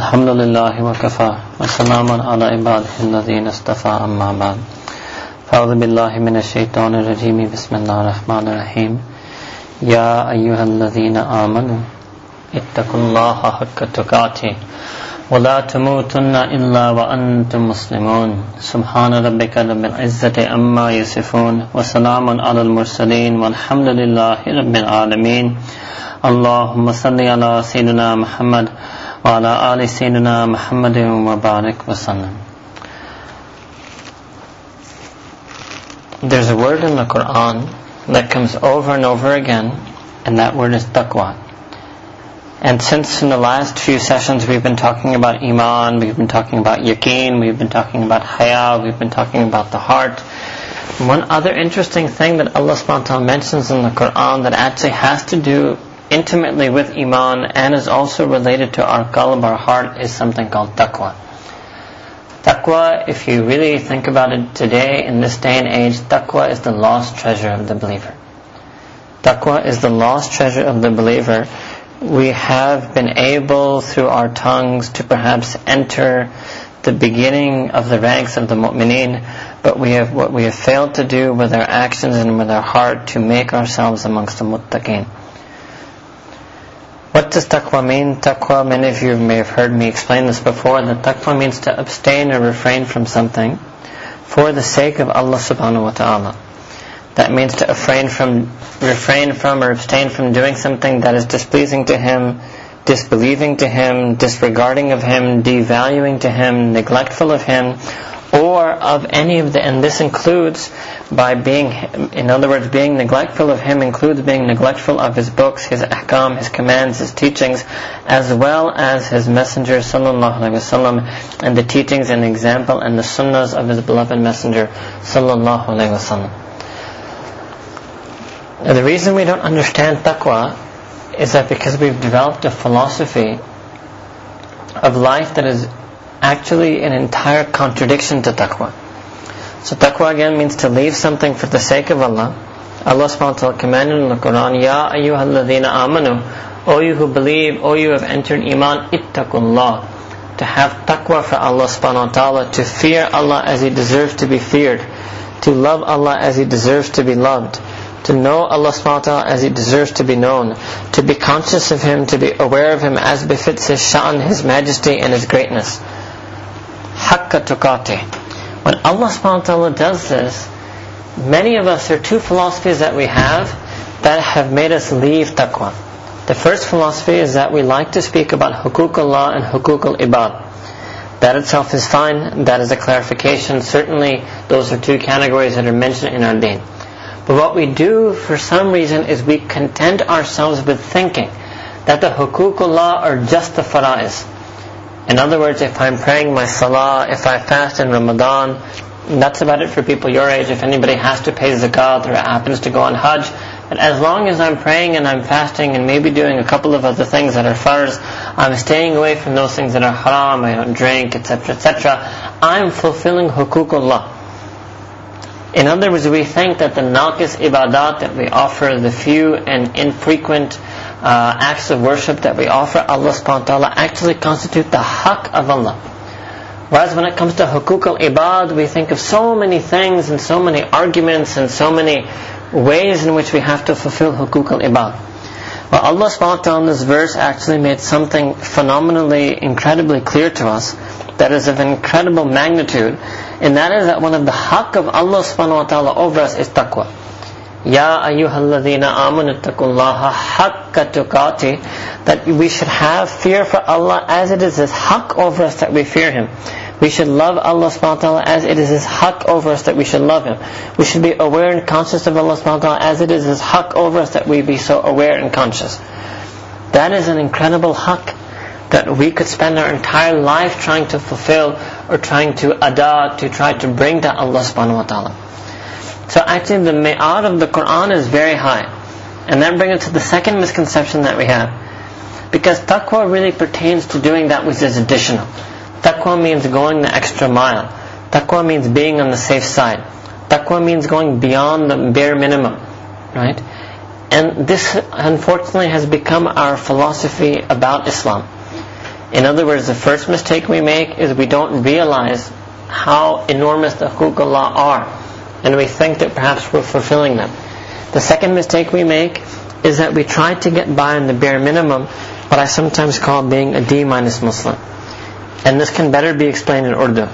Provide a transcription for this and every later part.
الحمد لله وكفى وسلام على عباده الذين اصطفى أما بعد فأعوذ بالله من الشيطان الرجيم بسم الله الرحمن الرحيم يا أيها الذين آمنوا اتقوا الله حق تقاته ولا تموتن إلا وأنتم مسلمون سبحان ربك رب العزة أما يصفون وسلام على المرسلين والحمد لله رب العالمين اللهم صل على سيدنا محمد وعلى آل سيدنا محمد وبارك وسلم There's a word in the Quran that comes over and over again and that word is taqwa. And since in the last few sessions we've been talking about Iman, we've been talking about Yaqeen, we've been talking about Haya, we've been talking about the heart. One other interesting thing that Allah subhanahu wa ta'ala mentions in the Quran that actually has to do intimately with Iman and is also related to our qalb, our heart, is something called taqwa. Taqwa, if you really think about it today, in this day and age, taqwa is the lost treasure of the believer. Taqwa is the lost treasure of the believer. We have been able, through our tongues, to perhaps enter the beginning of the ranks of the mu'mineen, but we have what we have failed to do with our actions and with our heart to make ourselves amongst the muttaqeen. What does taqwa mean? Taqwa, many of you may have heard me explain this before, that taqwa means to abstain or refrain from something for the sake of Allah subhanahu wa ta'ala. That means to refrain from, refrain from or abstain from doing something that is displeasing to Him, disbelieving to Him, disregarding of Him, devaluing to Him, neglectful of Him, or of any of the, and this includes by being, in other words, being neglectful of Him includes being neglectful of His books, His ahkam, His commands, His teachings, as well as His Messenger sallallahu alaihi wasallam, and the teachings and example and the sunnahs of His beloved Messenger sallallahu alaihi wasallam. Now the reason we don't understand taqwa is that because we've developed a philosophy of life that is actually an entire contradiction to taqwa. So taqwa again means to leave something for the sake of Allah. Allah subhanahu wa ta'ala commanded in the Quran, Ya ayyuhalladhina amanu, O you who believe, O you who have entered iman, ittaqullah. To have taqwa for Allah subhanahu wa ta'ala, to fear Allah as He deserves to be feared, to love Allah as He deserves to be loved, to know Allah subhanahu wa ta'ala as He deserves to be known, to be conscious of Him, to be aware of Him as befits His sha'n, His majesty and His greatness. Hakka tuqati. When Allah subhanahu wa ta'ala does this, many of us, there are two philosophies that we have that have made us leave taqwa. The first philosophy is that we like to speak about hukuk Allah and hukuk al-ibad. That itself is fine, that is a clarification. Certainly those are two categories that are mentioned in our deen. But what we do for some reason is we content ourselves with thinking that the hukuk Allah are just the fara'is. In other words, if I'm praying my salah, if I fast in Ramadan, that's about it for people your age. If anybody has to pay zakat or happens to go on Hajj, but as long as I'm praying and I'm fasting and maybe doing a couple of other things that are farz, I'm staying away from those things that are haram, I don't drink, etc., etc., I'm fulfilling hukukullah. In other words, we think that the naqis ibadat that we offer, the few and infrequent uh, acts of worship that we offer Allah subhanahu wa ta'ala actually constitute the haqq of Allah. Whereas when it comes to hukuk al-ibad, we think of so many things and so many arguments and so many ways in which we have to fulfill hukuk al-ibad. Well, Allah subhanahu wa ta'ala in this verse actually made something phenomenally, incredibly clear to us that is of incredible magnitude, and that is that one of the haqq of Allah subhanahu wa ta'ala over us is taqwa. Ya ayyuhalladhina amanu taqullaha haqqa that we should have fear for Allah as it is His haqq over us that we fear Him. We should love Allah subhanahu wa ta'ala as it is His haqq over us that we should love Him. We should be aware and conscious of Allah subhanahu wa ta'ala as it is His haqq over us that we be so aware and conscious. That is an incredible haqq that we could spend our entire life trying to fulfill or trying to ada, to try to bring to Allah subhanahu wa ta'ala. So actually the mi'ad of the Quran is very high. And that brings us to the second misconception that we have. Because taqwa really pertains to doing that which is additional. Taqwa means going the extra mile. Taqwa means being on the safe side. Taqwa means going beyond the bare minimum. Right? And this unfortunately has become our philosophy about Islam. In other words, the first mistake we make is we don't realize how enormous the hukuk are And we think that perhaps we're fulfilling them. The second mistake we make is that we try to get by on the bare minimum, what I sometimes call being a D minus Muslim. And this can better be explained in Urdu.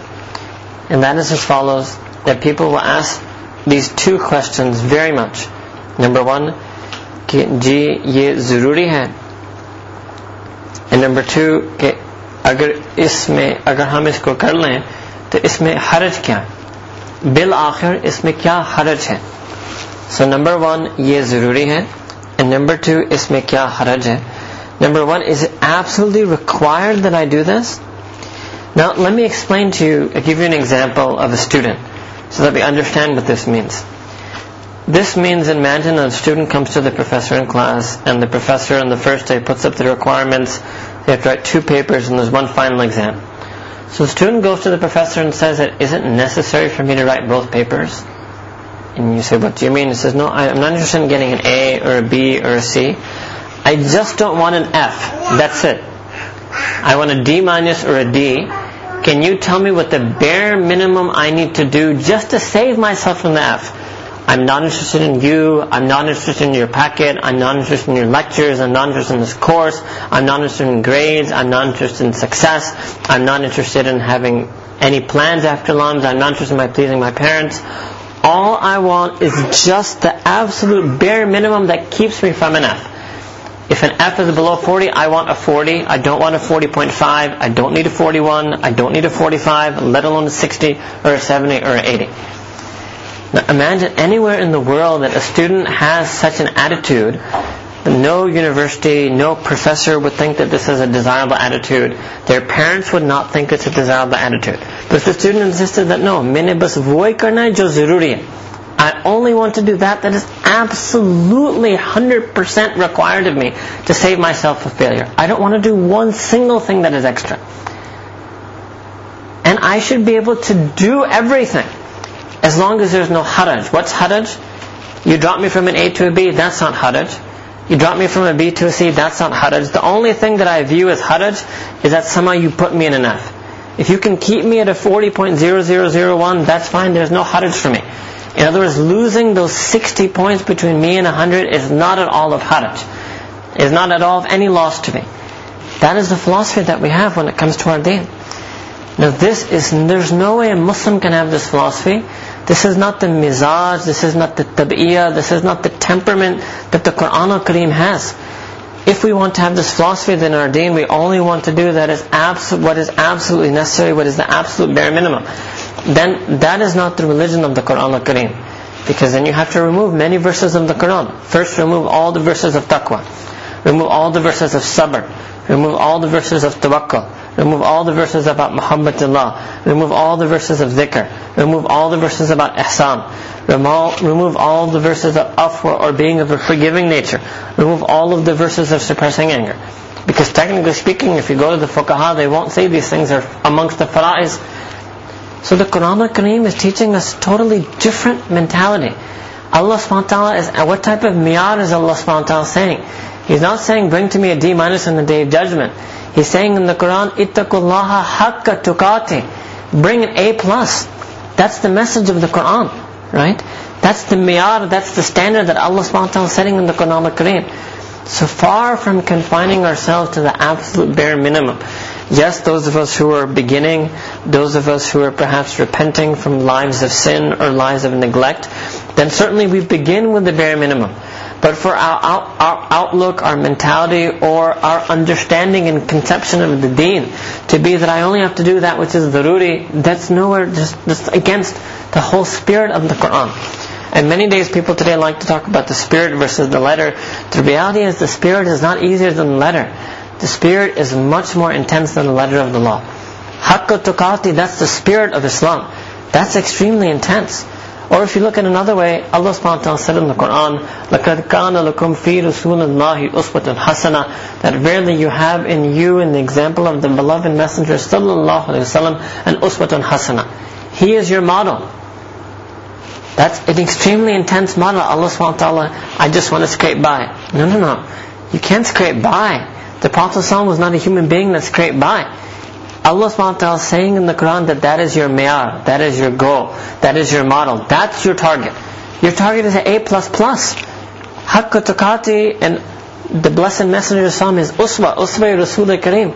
And that is as follows, that people will ask these two questions very much. Number one, कि जी ये ज़रूरी है and number two कि अगर इसमें अगर हम इसको कर लें तो इसमें हरज क्या है बिल आखिर इसमें क्या हरज है सो नंबर वन ये ज़रूरी है एंड नंबर टू इसमें क्या हरज है number one is it absolutely required that I do this Now, let me explain to you, I'll give you an example of a student so that we understand what this means. This means imagine a student comes to the professor in class and the professor on the first day puts up the requirements. They have to write two papers and there's one final exam. So the student goes to the professor and says it necessary for me to write both papers? And you say, what do you mean? He says, no, I'm not interested in getting an A or a B or a C. I just don't want an F. That's it. I want a D minus or a D. Can you tell me what the bare minimum I need to do just to save myself from the F? I'm not interested in you. I'm not interested in your packet. I'm not interested in your lectures. I'm not interested in this course. I'm not interested in grades. I'm not interested in success. I'm not interested in having any plans after lunch. I'm not interested in my pleasing my parents. All I want is just the absolute bare minimum that keeps me from an F. If an F is below 40, I want a 40. I don't want a 40.5. I don't need a 41. I don't need a 45, let alone a 60 or a 70 or an 80. Now imagine anywhere in the world that a student has such an attitude, no university, no professor would think that this is a desirable attitude. Their parents would not think it's a desirable attitude. But if the student insisted that no, मैंने बस वही करना है जो जरूरी है. I only want to do that that is absolutely 100% required of me to save myself a failure. I don't want to do one single thing that is extra. And I should be able to do everything. As long as there's no haraj. What's haraj? You drop me from an A to a B, that's not haraj. You drop me from a B to a C, that's not haraj. The only thing that I view as haraj is that somehow you put me in an F. If you can keep me at a 40.0001, that's fine, there's no haraj for me. In other words, losing those 60 points between me and 100 is not at all of haraj. Is not at all of any loss to me. That is the philosophy that we have when it comes to our deen. Now this is, there's no way a Muslim can have this philosophy this is not the mizaj, this is not the tab'iyah, this is not the temperament that the Quran al-Kareem has. If we want to have this philosophy then our deen, we only want to do that is abso- what is absolutely necessary, what is the absolute bare minimum. Then that is not the religion of the Quran al-Kareem. Because then you have to remove many verses of the Quran. First remove all the verses of taqwa. Remove all the verses of sabr. Remove all the verses of tawakkul. Remove all the verses about Muhammadullah. Remove all the verses of dhikr. Remove all the verses about ihsan. Remove all the verses of afwa or being of a forgiving nature. Remove all of the verses of suppressing anger. Because technically speaking, if you go to the fuqaha, they won't say these things are amongst the fara'iz. So the Quran al-Kareem is teaching us totally different mentality. Allah subhanahu wa ta'ala is, what type of miyar is Allah subhanahu wa ta'ala saying? He's not saying bring to me a D minus in the day of judgment. He's saying in the Quran, ittaqullaha haqqa tukati. Bring an A plus. That's the message of the Quran, right? That's the miyar, that's the standard that Allah subhanahu wa ta'ala is setting in the Quran al-Kareem. So far from confining ourselves to the absolute bare minimum. Yes, those of us who are beginning, those of us who are perhaps repenting from lives of sin or lives of neglect, then certainly we begin with the bare minimum. But for our, our, outlook, our mentality, or our understanding and conception of the deen, to be that I only have to do that which is daruri, that's nowhere, just, just against the whole spirit of the Quran. And many days people today like to talk about the spirit versus the letter. The reality is the spirit is not easier than the letter. The spirit is much more intense than the letter of the law. Haqqa tuqati, that's the spirit of Islam. That's extremely intense. Or if you look at another way, Allah subhanahu wa ta'ala said in the Quran, لَقَدْ كَانَ لَكُمْ فِي رَسُولِ اللَّهِ أُسْوَةٌ حَسَنَةٌ That verily you have in you, in the example of the beloved Messenger sallallahu alayhi wasallam, an uswatun hasana. He is your model. That's an extremely intense model. Allah subhanahu wa ta'ala, I just want to scrape by. No, no, no. You can't scrape by. The Prophet ﷺ was not a human being that scraped by. Allah subhanahu wa ta'ala is saying in the Quran that that is your miyar, that is your goal, that is your model, that's your target. Your target is an A++. Haqqa tukati and the Blessed Messenger of Islam is uswa, uswa Rasul Kareem.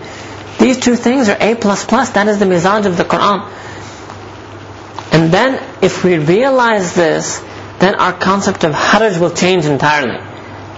These two things are A++, that is the mizaj of the Quran. And then if we realize this, then our concept of haraj will change entirely.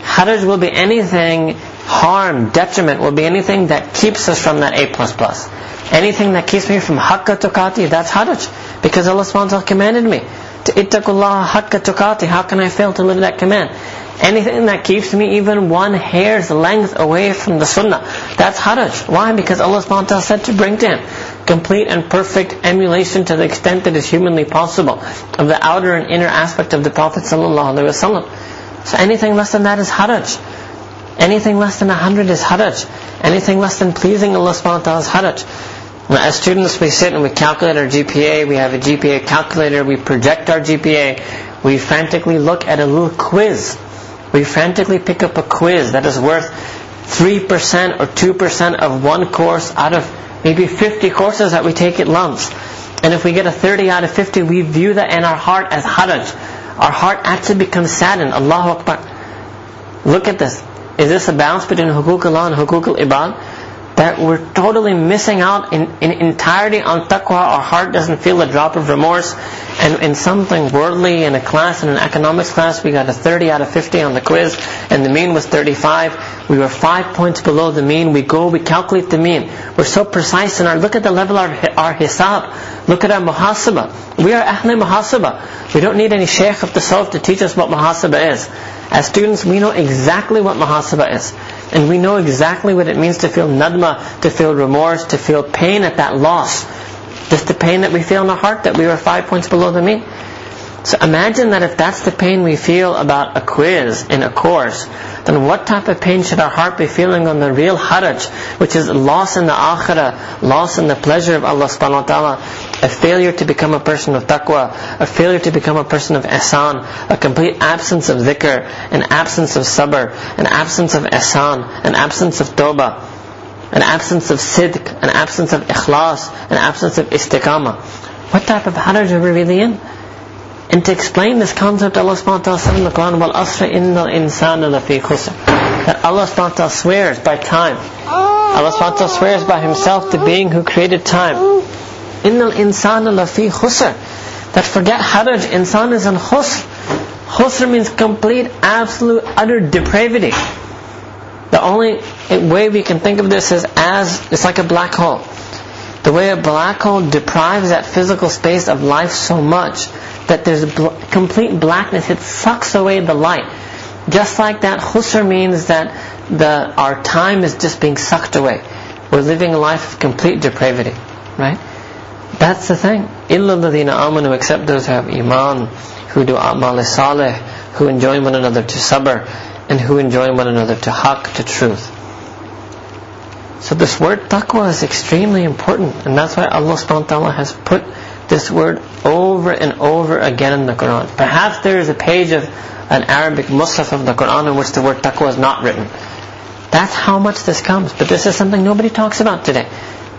Haraj will be anything, harm, detriment, will be anything that keeps us from that A++. Plus. Anything that keeps me from haqqa tukati, that's haraj. Because Allah subhanahu wa ta'ala commanded me to ittaqullah haqqa tukati. How can I fail to live that command? Anything that keeps me even one hair's length away from the sunnah, that's haraj. Why? Because Allah subhanahu wa ta'ala said to bring to Him complete and perfect emulation to the extent that is humanly possible of the outer and inner aspect of the Prophet sallallahu alaihi wasallam. So anything less than that is haraj. Anything less than a hundred is haraj. Anything less than pleasing Allah subhanahu wa ta'ala is haraj. As students, we sit and we calculate our GPA. We have a GPA calculator. We project our GPA. We frantically look at a little quiz. We frantically pick up a quiz that is worth 3% or 2% of one course out of maybe 50 courses that we take at LUMS. And if we get a 30 out of 50, we view that in our heart as haraj. Our heart actually becomes saddened. Allahu Akbar. Look at this. Is this a balance between hukuk Allah and hukuk al-ibad? that we're totally missing out in, in entirety on taqwa. Our heart doesn't feel a drop of remorse. And in something worldly, in a class, in an economics class, we got a 30 out of 50 on the quiz, and the mean was 35. We were five points below the mean. We go, we calculate the mean. We're so precise in our, look at the level of our, hisab. Look at our muhasabah. We are ahle muhasabah. We don't need any sheikh of the self to teach us what muhasabah is. As students, we know exactly what muhasabah is. And we know exactly what it means to feel nadma, to feel remorse, to feel pain at that loss. Just the pain that we feel in our heart that we were five points below the mean. So imagine that if that's the pain we feel about a quiz in a course, then what type of pain should our heart be feeling on the real haraj, which is loss in the akhirah, loss in the pleasure of Allah subhanahu wa ta'ala, a failure to become a person of taqwa, a failure to become a person of ihsan, a complete absence of dhikr, an absence of sabr, an absence of ihsan, an absence of tawbah, an absence of sidq, an absence of ikhlas, an absence of istiqamah. What type of haraj are we really in? And to explain this concept, Allah subhanahu wa ta'ala in the Quran, Wal asra. That Allah subhanahu wa ta'ala swears by time. Allah subhanahu wa ta'ala swears by Himself, the being who created time. Innal insana lafi khusr. That forget haraj, insan is in khusr. Khusr means complete, absolute, utter depravity. The only way we can think of this is as, it's like a black hole. The way a black hole deprives that physical space of life so much that there's bl- complete blackness, it sucks away the light. Just like that, khusr means that the, our time is just being sucked away. We're living a life of complete depravity, right? That's the thing. إِلَّا الَّذِينَ آمَنُوا Except those who have iman, who do amal salih, who enjoin one another to sabr, and who enjoin one another to haqq, to truth. So this word taqwa is extremely important, and that's why Allah subhanahu wa ta'ala has put this word over and over again in the Quran. Perhaps there is a page of an Arabic mushaf of the Quran in which the word taqwa is not written. That's how much this comes. But this is something nobody talks about today.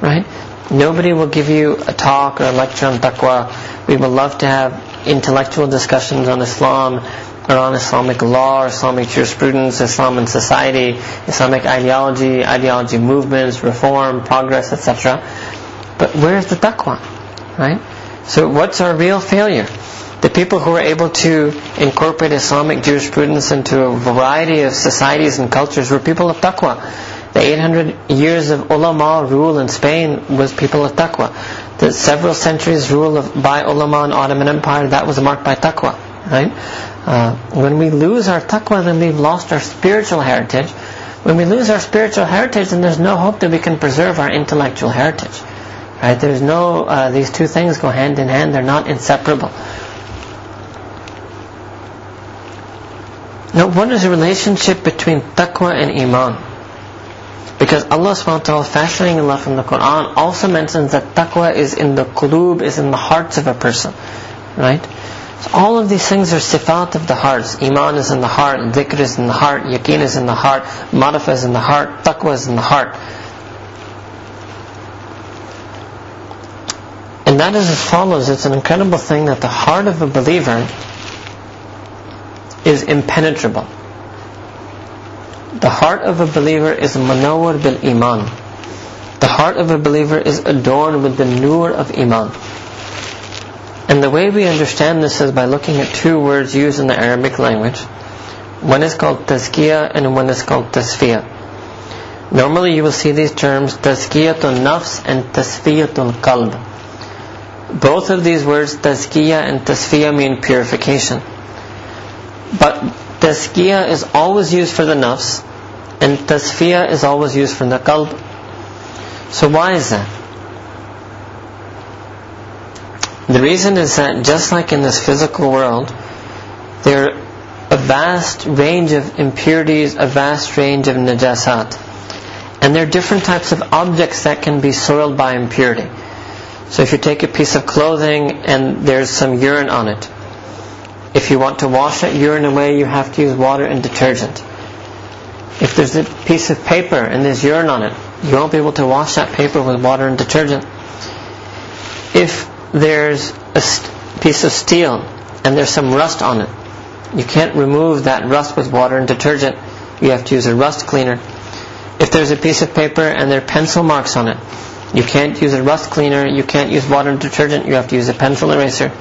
Right? Nobody will give you a talk or a lecture on taqwa. We would love to have intellectual discussions on Islam or on Islamic law, Islamic jurisprudence, Islam and society, Islamic ideology, ideology movements, reform, progress, etc. But where is the taqwa? Right? So what's our real failure? The people who were able to incorporate Islamic jurisprudence into a variety of societies and cultures were people of taqwa. The 800 years of ulama rule in Spain was people of taqwa. The several centuries rule of, by ulama in Ottoman Empire, that was marked by taqwa. Right? Uh, when we lose our taqwa, then we've lost our spiritual heritage. When we lose our spiritual heritage, then there's no hope that we can preserve our intellectual heritage. Right? There's no, uh, these two things go hand in hand, they're not inseparable. Now, what is the relationship between taqwa and iman? Because Allah subhanahu wa ta'ala, fashioning Allah from the Quran, also mentions that taqwa is in the qulub, is in the hearts of a person. Right? So all of these things are sifat of the hearts. Iman is in the heart, dhikr is in the heart, yaqeen is in the heart, ma'rifah is in the heart, taqwa is in the heart. And that is as follows. It's an incredible thing that the heart of a believer is impenetrable. The heart of a believer is manawar bil iman. The heart of a believer is adorned with the nur of iman. And the way we understand this is by looking at two words used in the Arabic language. One is called tazkiyah and one is called tasfiyah. Normally you will see these terms tazkiyatul nafs and tasfiyatul qalb. Both of these words, tazkiyah and tasfiyah, mean purification. But tazkiyah is always used for the nafs, and tasfiyah is always used for the qalb. So why is that? The reason is that just like in this physical world, there are a vast range of impurities, a vast range of najasat. And there are different types of objects that can be soiled by impurity. So if you take a piece of clothing and there's some urine on it, if you want to wash that urine away, you have to use water and detergent. If there's a piece of paper and there's urine on it, you won't be able to wash that paper with water and detergent. If there's a piece of steel and there's some rust on it, you can't remove that rust with water and detergent. You have to use a rust cleaner. If there's a piece of paper and there are pencil marks on it, you can't use a rust cleaner, you can't use water and detergent, you have to use a pencil eraser.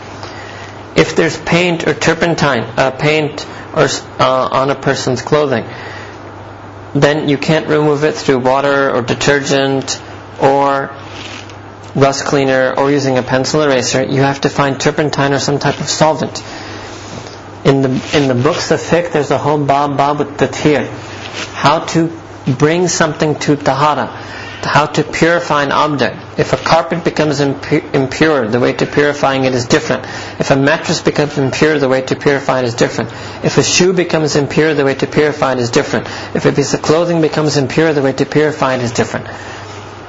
If there's paint or turpentine, uh, paint or, uh, on a person's clothing, then you can't remove it through water or detergent or rust cleaner or using a pencil eraser. You have to find turpentine or some type of solvent. In the in the books of fiqh, there's a whole bab bab with tathir, how to bring something to tahara, how to purify an object. If a carpet becomes impure, the way to purifying it is different. If a mattress becomes impure, the way to purify it is different. If a shoe becomes impure, the way to purify it is different. If a piece of clothing becomes impure, the way to purify it is different.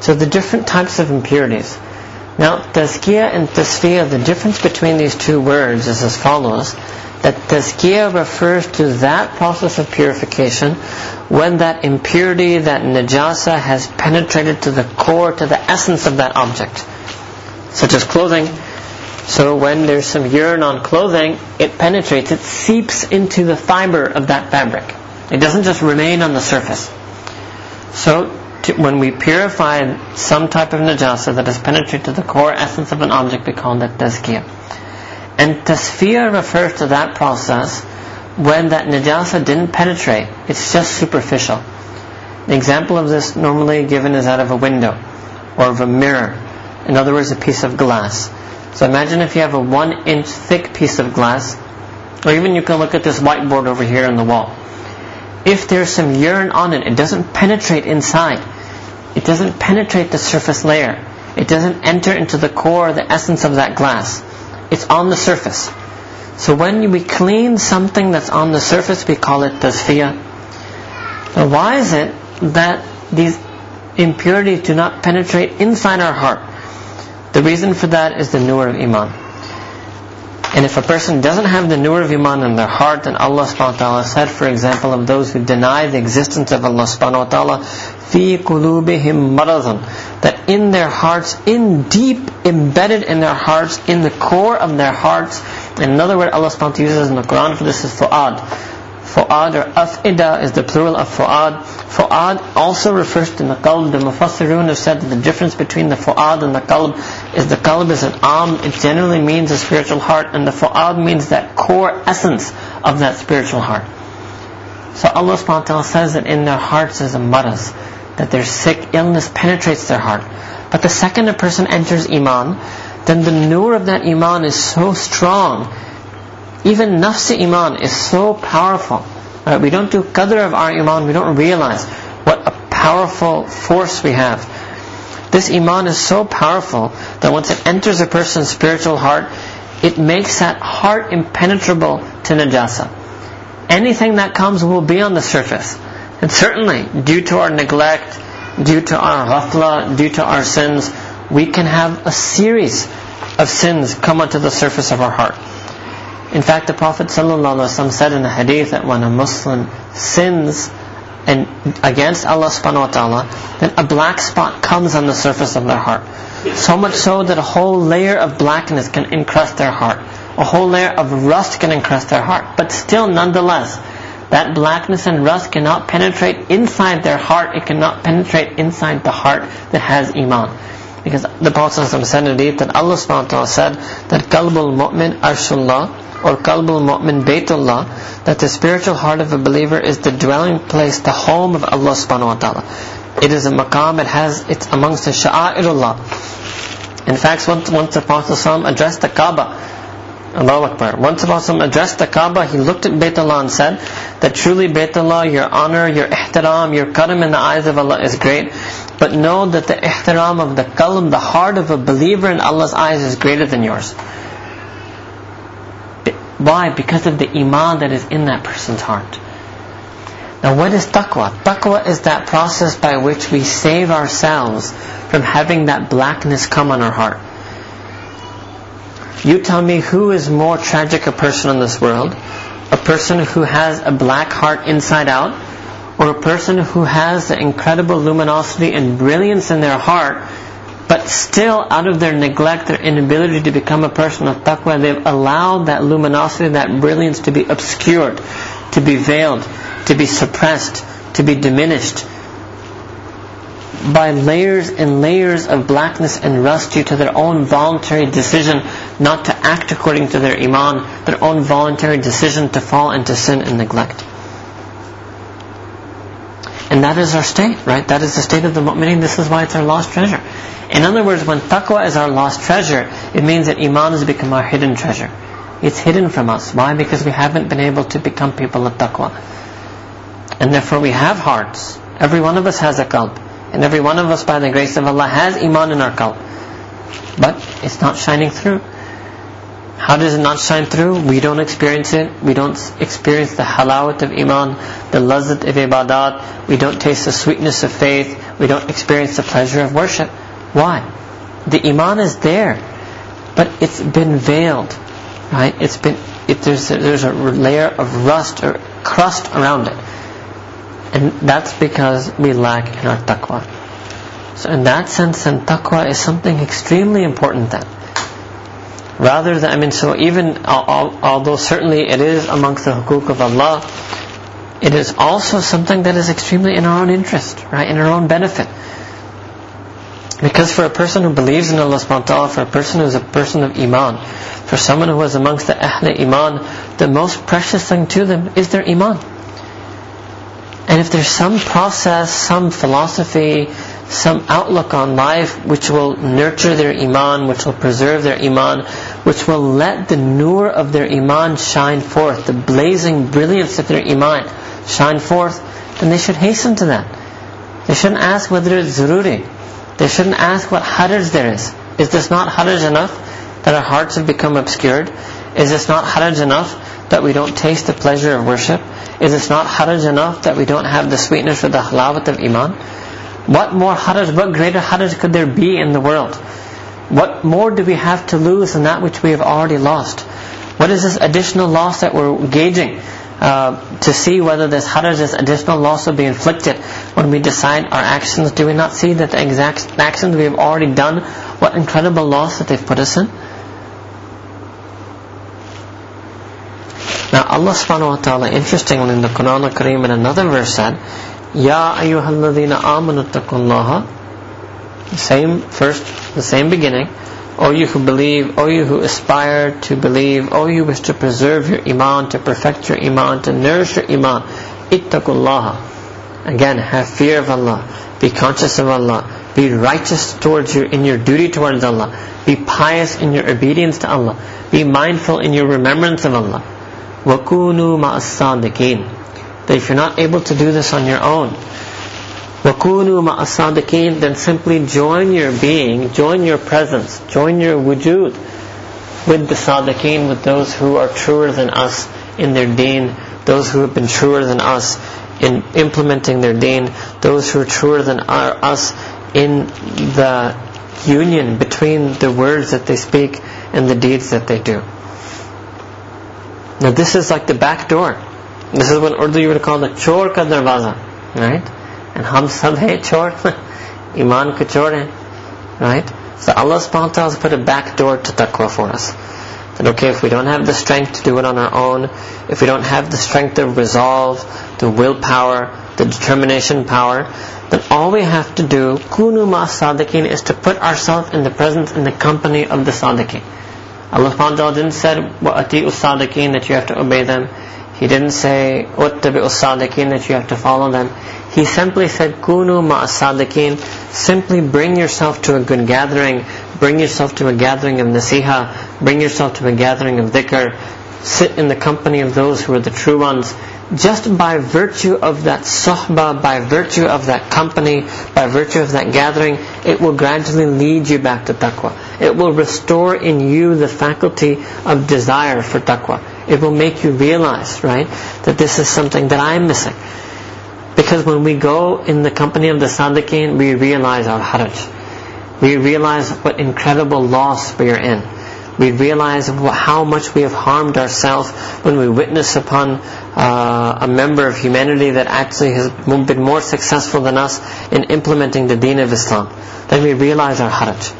So the different types of impurities. Now, tazkiyah and tasfiyah, the difference between these two words is as follows. That tazkiyah refers to that process of purification when that impurity, that najasa has penetrated to the core, to the essence of that object. Such as clothing. So when there's some urine on clothing, it penetrates, it seeps into the fiber of that fabric. It doesn't just remain on the surface. So to, when we purify some type of najasa that has penetrated to the core essence of an object, we call that tazkiyah. And tasfiyah refers to that process when that najasa didn't penetrate. It's just superficial. The example of this normally given is out of a window or of a mirror. In other words, a piece of glass. So imagine if you have a one inch thick piece of glass, or even you can look at this whiteboard over here on the wall. If there's some urine on it, it doesn't penetrate inside. It doesn't penetrate the surface layer. It doesn't enter into the core, the essence of that glass. It's on the surface. So when we clean something that's on the surface, we call it tasfiyah. Now why is it that these impurities do not penetrate inside our heart? The reason for that is the nur of iman. And if a person doesn't have the nur of iman in their heart, then Allah subhanahu wa ta'ala said, for example, of those who deny the existence of Allah subhanahu wa ta'ala, fi that in their hearts, in deep embedded in their hearts, in the core of their hearts, in another word Allah subhanahu uses in the Quran for this is fu'ad. Fu'ad or af'ida is the plural of fu'ad. Fu'ad also refers to the qalb. The mufassirun have said that the difference between the fu'ad and the qalb is the qalb is an am. It generally means a spiritual heart and the fu'ad means that core essence of that spiritual heart. So Allah subhanahu wa ta'ala says that in their hearts is a maraz that their sick illness penetrates their heart. But the second a person enters Iman, then the nur of that Iman is so strong. Even nafs Iman is so powerful. Right? We don't do qadr of our Iman, we don't realize what a powerful force we have. This Iman is so powerful that once it enters a person's spiritual heart, it makes that heart impenetrable to najasa. Anything that comes will be on the surface. And certainly, due to our neglect, due to our ghafla, due to our sins, we can have a series of sins come onto the surface of our heart. In fact, the Prophet ﷺ said in a hadith that when a Muslim sins and against Allah subhanahu wa ta'ala, then a black spot comes on the surface of their heart. So much so that a whole layer of blackness can encrust their heart. A whole layer of rust can encrust their heart. But still, nonetheless, that blackness and rust cannot penetrate inside their heart. It cannot penetrate inside the heart that has iman. Because the Prophet said that Allah subhanahu wa ta'ala said that qalbul mu'min arshullah or qalbul mu'min baytullah that the spiritual heart of a believer is the dwelling place, the home of Allah subhanahu wa ta'ala. It is a maqam, it has, it's amongst the sha'airullah. In fact, once, once the Prophet addressed the Kaaba, Allahu Akbar. Once the Prophet addressed the Kaaba, he looked at Baytullah and said that truly Baytullah, your honor, your ihtiram, your karam in the eyes of Allah is great. But know that the ihtiram of the qalb, the heart of a believer in Allah's eyes is greater than yours. Why? Because of the iman that is in that person's heart. Now what is taqwa? Taqwa is that process by which we save ourselves from having that blackness come on our heart. You tell me who is more tragic a person in this world? A person who has a black heart inside out? Or a person who has the incredible luminosity and brilliance in their heart but still, out of their neglect, their inability to become a person of taqwa, they've allowed that luminosity, that brilliance to be obscured, to be veiled, to be suppressed, to be diminished by layers and layers of blackness and rust due to their own voluntary decision not to act according to their iman, their own voluntary decision to fall into sin and neglect. And that is our state, right? That is the state of the mu'mineen. This is why it's our lost treasure. In other words, when taqwa is our lost treasure, it means that iman has become our hidden treasure. It's hidden from us. Why? Because we haven't been able to become people of taqwa. And therefore we have hearts. Every one of us has a qalb. And every one of us, by the grace of Allah, has iman in our qalb. But it's not shining through. How does it not shine through? We don't experience it. We don't experience the halawat of iman, the lazat of ibadat. We don't taste the sweetness of faith. We don't experience the pleasure of worship. Why? The iman is there, but it's been veiled, right? It's been it, there's a, there's a layer of rust or crust around it, and that's because we lack in our taqwa. So in that sense, then taqwa is something extremely important. Then, rather than I mean, so even although certainly it is amongst the hukuk of Allah, it is also something that is extremely in our own interest, right? In our own benefit. Because for a person who believes in Allah subhanahu wa ta'ala, for a person who is a person of iman, for someone who is amongst the ahl iman, the most precious thing to them is their iman. And if there's some process, some philosophy, some outlook on life which will nurture their iman, which will preserve their iman, which will let the nur of their iman shine forth, the blazing brilliance of their iman shine forth, then they should hasten to that. They shouldn't ask whether it's zururi. They shouldn't ask what haraj there is. Is this not haraj enough that our hearts have become obscured? Is this not haraj enough that we don't taste the pleasure of worship? Is this not haraj enough that we don't have the sweetness or the halawat of iman? What more haraj, what greater haraj could there be in the world? What more do we have to lose than that which we have already lost? What is this additional loss that we're gauging? Uh, to see whether this haraj, this additional loss will be inflicted when we decide our actions. Do we not see that the exact actions we have already done, what incredible loss that they've put us in? Now Allah subhanahu wa ta'ala, interestingly in the Quran al-Kareem in another verse said, Ya ayyuhalladhina amanu taqullaha the same first, the same beginning, O you who believe, O you who aspire to believe, O you wish to preserve your iman, to perfect your iman, to nourish your iman, ittaqullaha. Again, have fear of Allah. Be conscious of Allah. Be righteous towards your, in your duty towards Allah. Be pious in your obedience to Allah. Be mindful in your remembrance of Allah. وَكُونُوا مَعَ الصَّادِقِينَ That if you're not able to do this on your own, وَكُونُوا مَعَ الصَّادِقِينَ Then simply join your being, join your presence, join your wujud with the sadiqeen, with those who are truer than us in their deen, those who have been truer than us in implementing their deen, those who are truer than our, us in the union between the words that they speak and the deeds that they do. Now this is like the back door. this is what Urdu you would call the chor ka darwaza, right? And hum sab hai chor, iman ka chor hai, right? So Allah subhanahu wa ta'ala has put a back door to taqwa for us. That okay, if we don't have the strength to do it on our own, if we don't have the strength of resolve, the willpower, the determination power, then all we have to do, kunu ma sadiqin, is to put ourselves in the presence, in the company of the sadiqin. Allah subhanahu wa ta'ala didn't say, wa ati'u sadiqin, that you have to obey them. He didn't say, Uttabi'u sadiqin, that you have to follow them. He simply said, Kunu ma'asadiqin, simply bring yourself to a good gathering, bring yourself to a gathering of nasiha, bring yourself to a gathering of dhikr, sit in the company of those who are the true ones. Just by virtue of that suhbah, by virtue of that company, by virtue of that gathering, it will gradually lead you back to taqwa. It will restore in you the faculty of desire for taqwa. It will make you realize, right, that this is something that I'm missing. Because when we go in the company of the sadiqeen, we realize our haraj. We realize what incredible loss we are in we realize how much we have harmed ourselves when we witness upon uh, a member of humanity that actually has been more successful than us in implementing the deen of Islam. Then we realize our haraj.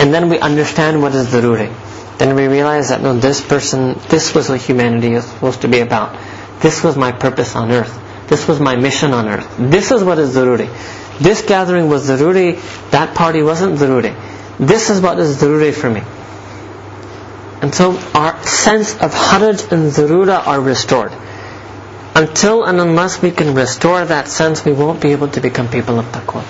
And then we understand what is the daruri. Then we realize that no, this person, this was what humanity is supposed to be about. This was my purpose on earth. This was my mission on earth. This is what is daruri. This gathering was daruri, that party wasn't daruri. This is what is daruri for me. And so our sense of haraj and zarura are restored. Until and unless we can restore that sense, we won't be able to become people of taqwa.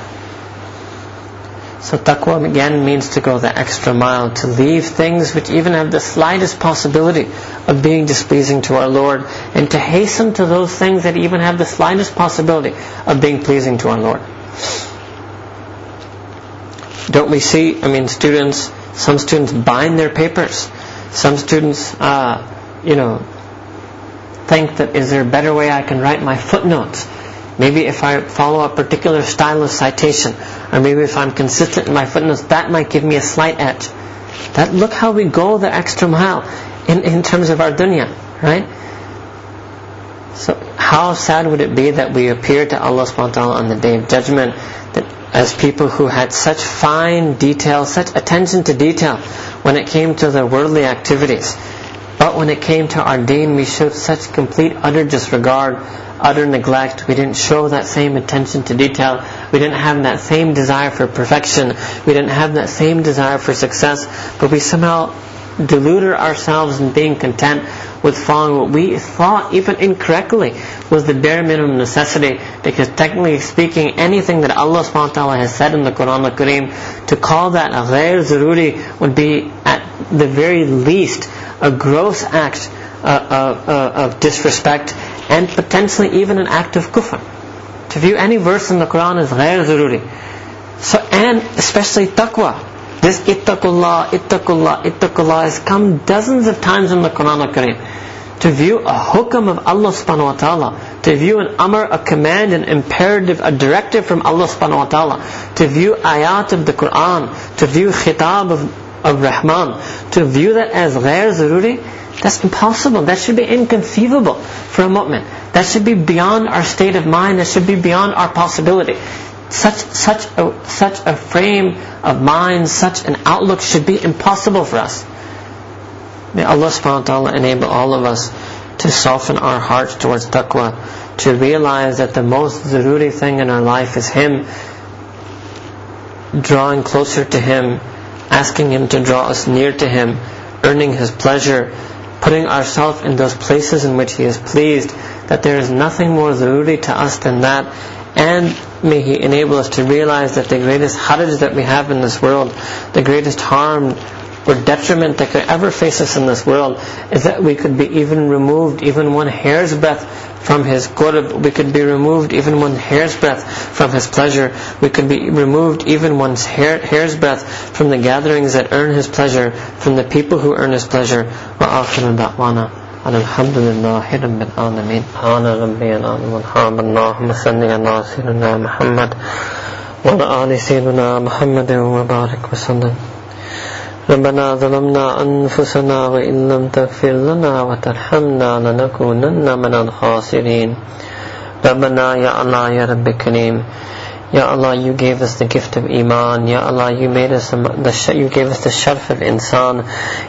So taqwa again means to go the extra mile, to leave things which even have the slightest possibility of being displeasing to our Lord, and to hasten to those things that even have the slightest possibility of being pleasing to our Lord. Don't we see, I mean, students, some students bind their papers some students, uh, you know, think that is there a better way I can write my footnotes? Maybe if I follow a particular style of citation, or maybe if I'm consistent in my footnotes, that might give me a slight edge. That look how we go the extra mile in, in terms of our dunya, right? So how sad would it be that we appear to Allah subhanahu wa ta'ala on the day of judgment that as people who had such fine detail, such attention to detail, when it came to their worldly activities. But when it came to our deen, we showed such complete, utter disregard, utter neglect. We didn't show that same attention to detail. We didn't have that same desire for perfection. We didn't have that same desire for success. But we somehow deluded ourselves in being content with following what we thought, even incorrectly, was the bare minimum necessity. Because technically speaking, anything that Allah subhanahu wa ta'ala has said in the Quran al-Kareem, to call that a ghair zaruri would be at the very least a gross act uh, uh, uh, of disrespect and potentially even an act of kufr. To view any verse in the Quran as ghair zaruri. So, and especially taqwa. This ittaqullah, ittaqullah, ittaqullah has come dozens of times in the Quran al-Kareem. To view a hukam of Allah subhanahu wa ta'ala, to view an amr, a command, an imperative, a directive from Allah subhanahu wa ta'ala, to view ayat of the Quran, to view khitab of, of Rahman, to view that as ghair zaruri, that's impossible. That should be inconceivable for a mu'min. That should be beyond our state of mind. That should be beyond our possibility such such a such a frame of mind, such an outlook should be impossible for us. May Allah subhanahu wa ta'ala enable all of us to soften our hearts towards taqwa, to realize that the most zaruri thing in our life is Him, drawing closer to Him, asking Him to draw us near to Him, earning His pleasure, putting ourselves in those places in which He is pleased, that there is nothing more zaruri to us than that, and may He enable us to realize that the greatest haraj that we have in this world, the greatest harm or detriment that could ever face us in this world is that we could be even removed, even one hair's breadth from His qurb. We could be removed even one hair's breadth from His pleasure. We could be removed even one hair, hair's breadth from the gatherings that earn His pleasure, from the people who earn His pleasure. Wa da'wana. الحمد لله رب العالمين سبحان ربي العظيم والحمد اللهم صل على سيدنا محمد وعلى آل سيدنا محمد وبارك وسلم ربنا ظلمنا أنفسنا وإن لم تغفر لنا وترحمنا لنكونن من الخاسرين. ربنا يا الله يا رب الكريم. Ya Allah, you gave us the gift of Iman. Ya Allah, you made us the you gave us the sharf of insan.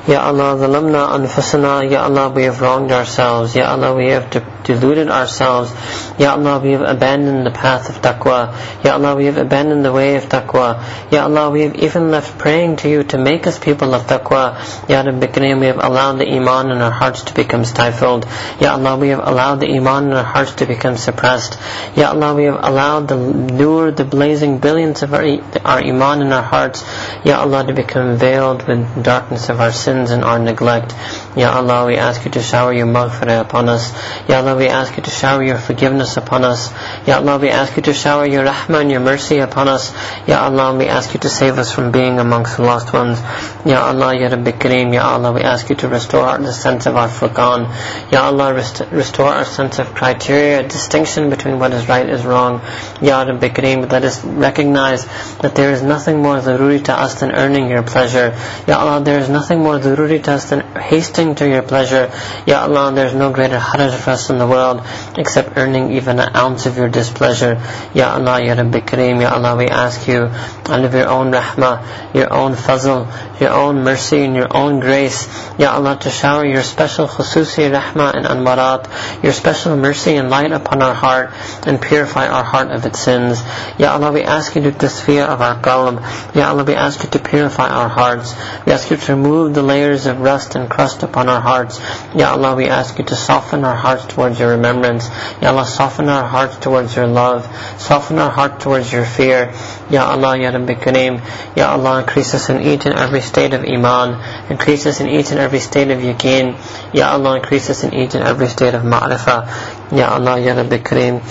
Ya Allah, zalamna anfusana. Ya Allah, we have wronged ourselves. Ya Allah, we have deluded ourselves. Ya Allah, we have abandoned the path of taqwa. Ya Allah, we have abandoned the way of taqwa. Ya Allah, we have even left praying to you to make us people of taqwa. Ya Rabbi Kareem, we have allowed the Iman in our hearts to become stifled. Ya Allah, we have allowed the Iman in our hearts to become suppressed. Ya Allah, we have allowed the lure the blazing brilliance of our, our iman in our hearts, Ya Allah, to become veiled with darkness of our sins and our neglect. Ya Allah, we ask you to shower your maghfirah upon us. Ya Allah, we ask you to shower your forgiveness upon us. Ya Allah, we ask you to shower your rahmah and your mercy upon us. Ya Allah, we ask you to save us from being amongst the lost ones. Ya Allah, Ya Rabbi Kareem, Ya Allah, we ask you to restore the sense of our furqan. Ya Allah, rest- restore our sense of criteria, distinction between what is right is wrong. Ya Rabbi Kareem, let us recognize that there is nothing more zaruri to us than earning your pleasure. Ya Allah, there is nothing more zaruri to us than hasting to your pleasure. Ya Allah, there is no greater haraj for us in the world except earning even an ounce of your displeasure. Ya Allah, Ya Rabbi Kareem, Ya Allah, we ask you, out of your own rahmah, your own fazl, your own mercy and your own grace, Ya Allah, to shower your special khususi rahmah and anwarat, your special mercy and light upon our heart and purify our heart of its sins. Ya Allah, we ask you to tasfiyah of our qalb. Ya Allah, we ask you to purify our hearts. We ask you to remove the layers of rust and crust upon our hearts. Ya Allah, we ask you to soften our hearts towards your remembrance. Ya Allah, soften our hearts towards your love. Soften our heart towards your fear. Ya Allah, Ya Rabbi Kareem. Ya Allah, increase us in each and every state of Iman. Increase us in each and every state of yaqeen. Ya Allah, increase us in each and every state of ma'rifah. Ya Allah, Ya Rabbi Kareem.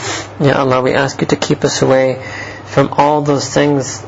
Ya Allah, we ask you to keep us away from all those things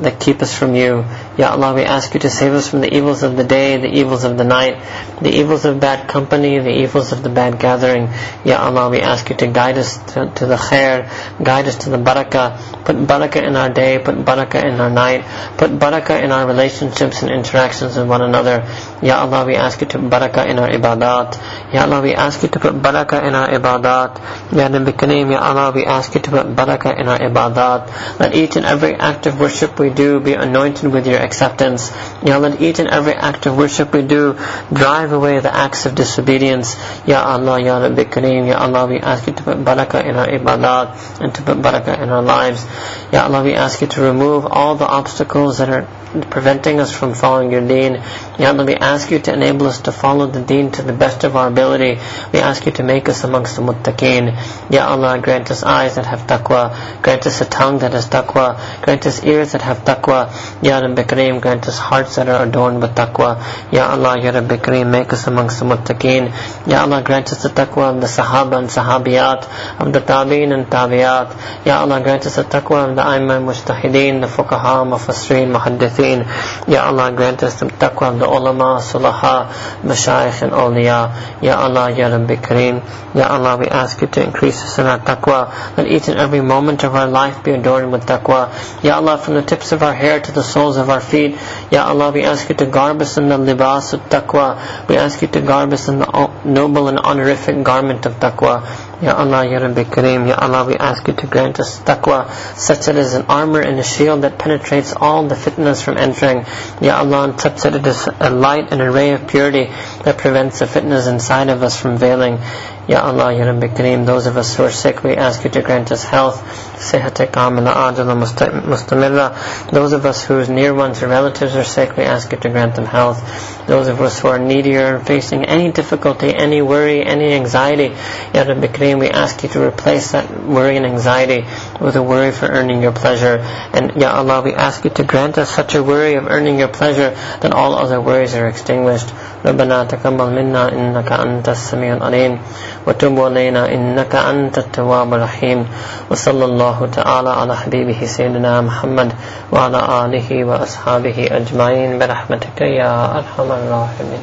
that keep us from you. Ya Allah, we ask you to save us from the evils of the day, the evils of the night, the evils of bad company, the evils of the bad gathering. Ya Allah, we ask you to guide us to, to the khair, guide us to the barakah, put barakah in our day, put barakah in our night, put barakah in our relationships and interactions with one another. Ya Allah, we ask you to barakah in our ibadat. Ya Allah, we ask you to put barakah in our ibadat. Ya Rabbi Kareem, Ya Allah, we ask you to put barakah in our ibadat. Let each and every act of worship we do be anointed with your acceptance. Ya Allah, each and every act of worship we do drive away the acts of disobedience. Ya Allah, Ya Rabbi Kareem, Ya Allah, we ask you to put barakah in our ibadat and to put barakah in our lives. Ya Allah, we ask you to remove all the obstacles that are preventing us from following your deen. Ya Allah, we ask you to enable us to follow the deen to the best of our ability. We ask you to make us amongst the muttaqeen. Ya Allah, grant us eyes that have taqwa. Grant us a tongue that has taqwa. Grant us ears that have taqwa. Ya Rabbi Kareem, grant us hearts that are adorned with taqwa. Ya Allah, Ya Rabbi Kareem, make us amongst the muttaqeen. Ya Allah, grant us the taqwa of the sahaba and sahabiyat, of the tabi'in and tabi'at. Ya Allah, grant us the taqwa of the imam mujtahideen, the fuqaha, mufassirin, muhaddithin. Ya Allah, grant us the taqwa of the ulama, sulaha, mashayikh and awliya. Ya Allah, Ya Rabbi Kareem. Ya Allah, we ask you to increase us in our taqwa. Let each and every moment of our life be adorned with taqwa. Ya Allah, from the tips of our hair to the soles of our feet. Ya Allah, we ask you to garb us in the libas of taqwa. We ask you to garb us in the noble and honorific garment of taqwa. Ya Allah, Ya Rabbi Kareem, Ya Allah, we ask you to grant us taqwa, such that it is an armor and a shield that penetrates all the fitnas from entering. Ya Allah, and such that it is a light and a ray of purity that prevents the fitnas inside of us from veiling. Ya Allah, Ya Rabbi Kareem, those of us who are sick, we ask you to grant us health, sihat kamila ajala mustamirra. Those of us whose near ones or relatives are sick, we ask you to grant them health. Those of us who are needy or facing any difficulty, any worry, any anxiety, Ya Rabbi Kareem, we ask you to replace that worry and anxiety with a worry for earning your pleasure. And Ya Allah, we ask you to grant us such a worry of earning your pleasure that all other worries are extinguished. ربنا تقبل منا إنك أنت السميع العليم وتب علينا إنك أنت التواب الرحيم. وصلى الله تعالى على حبيبه سيدنا محمد وعلى آله وأصحابه أجمعين برحمتك يا أرحم الراحمين.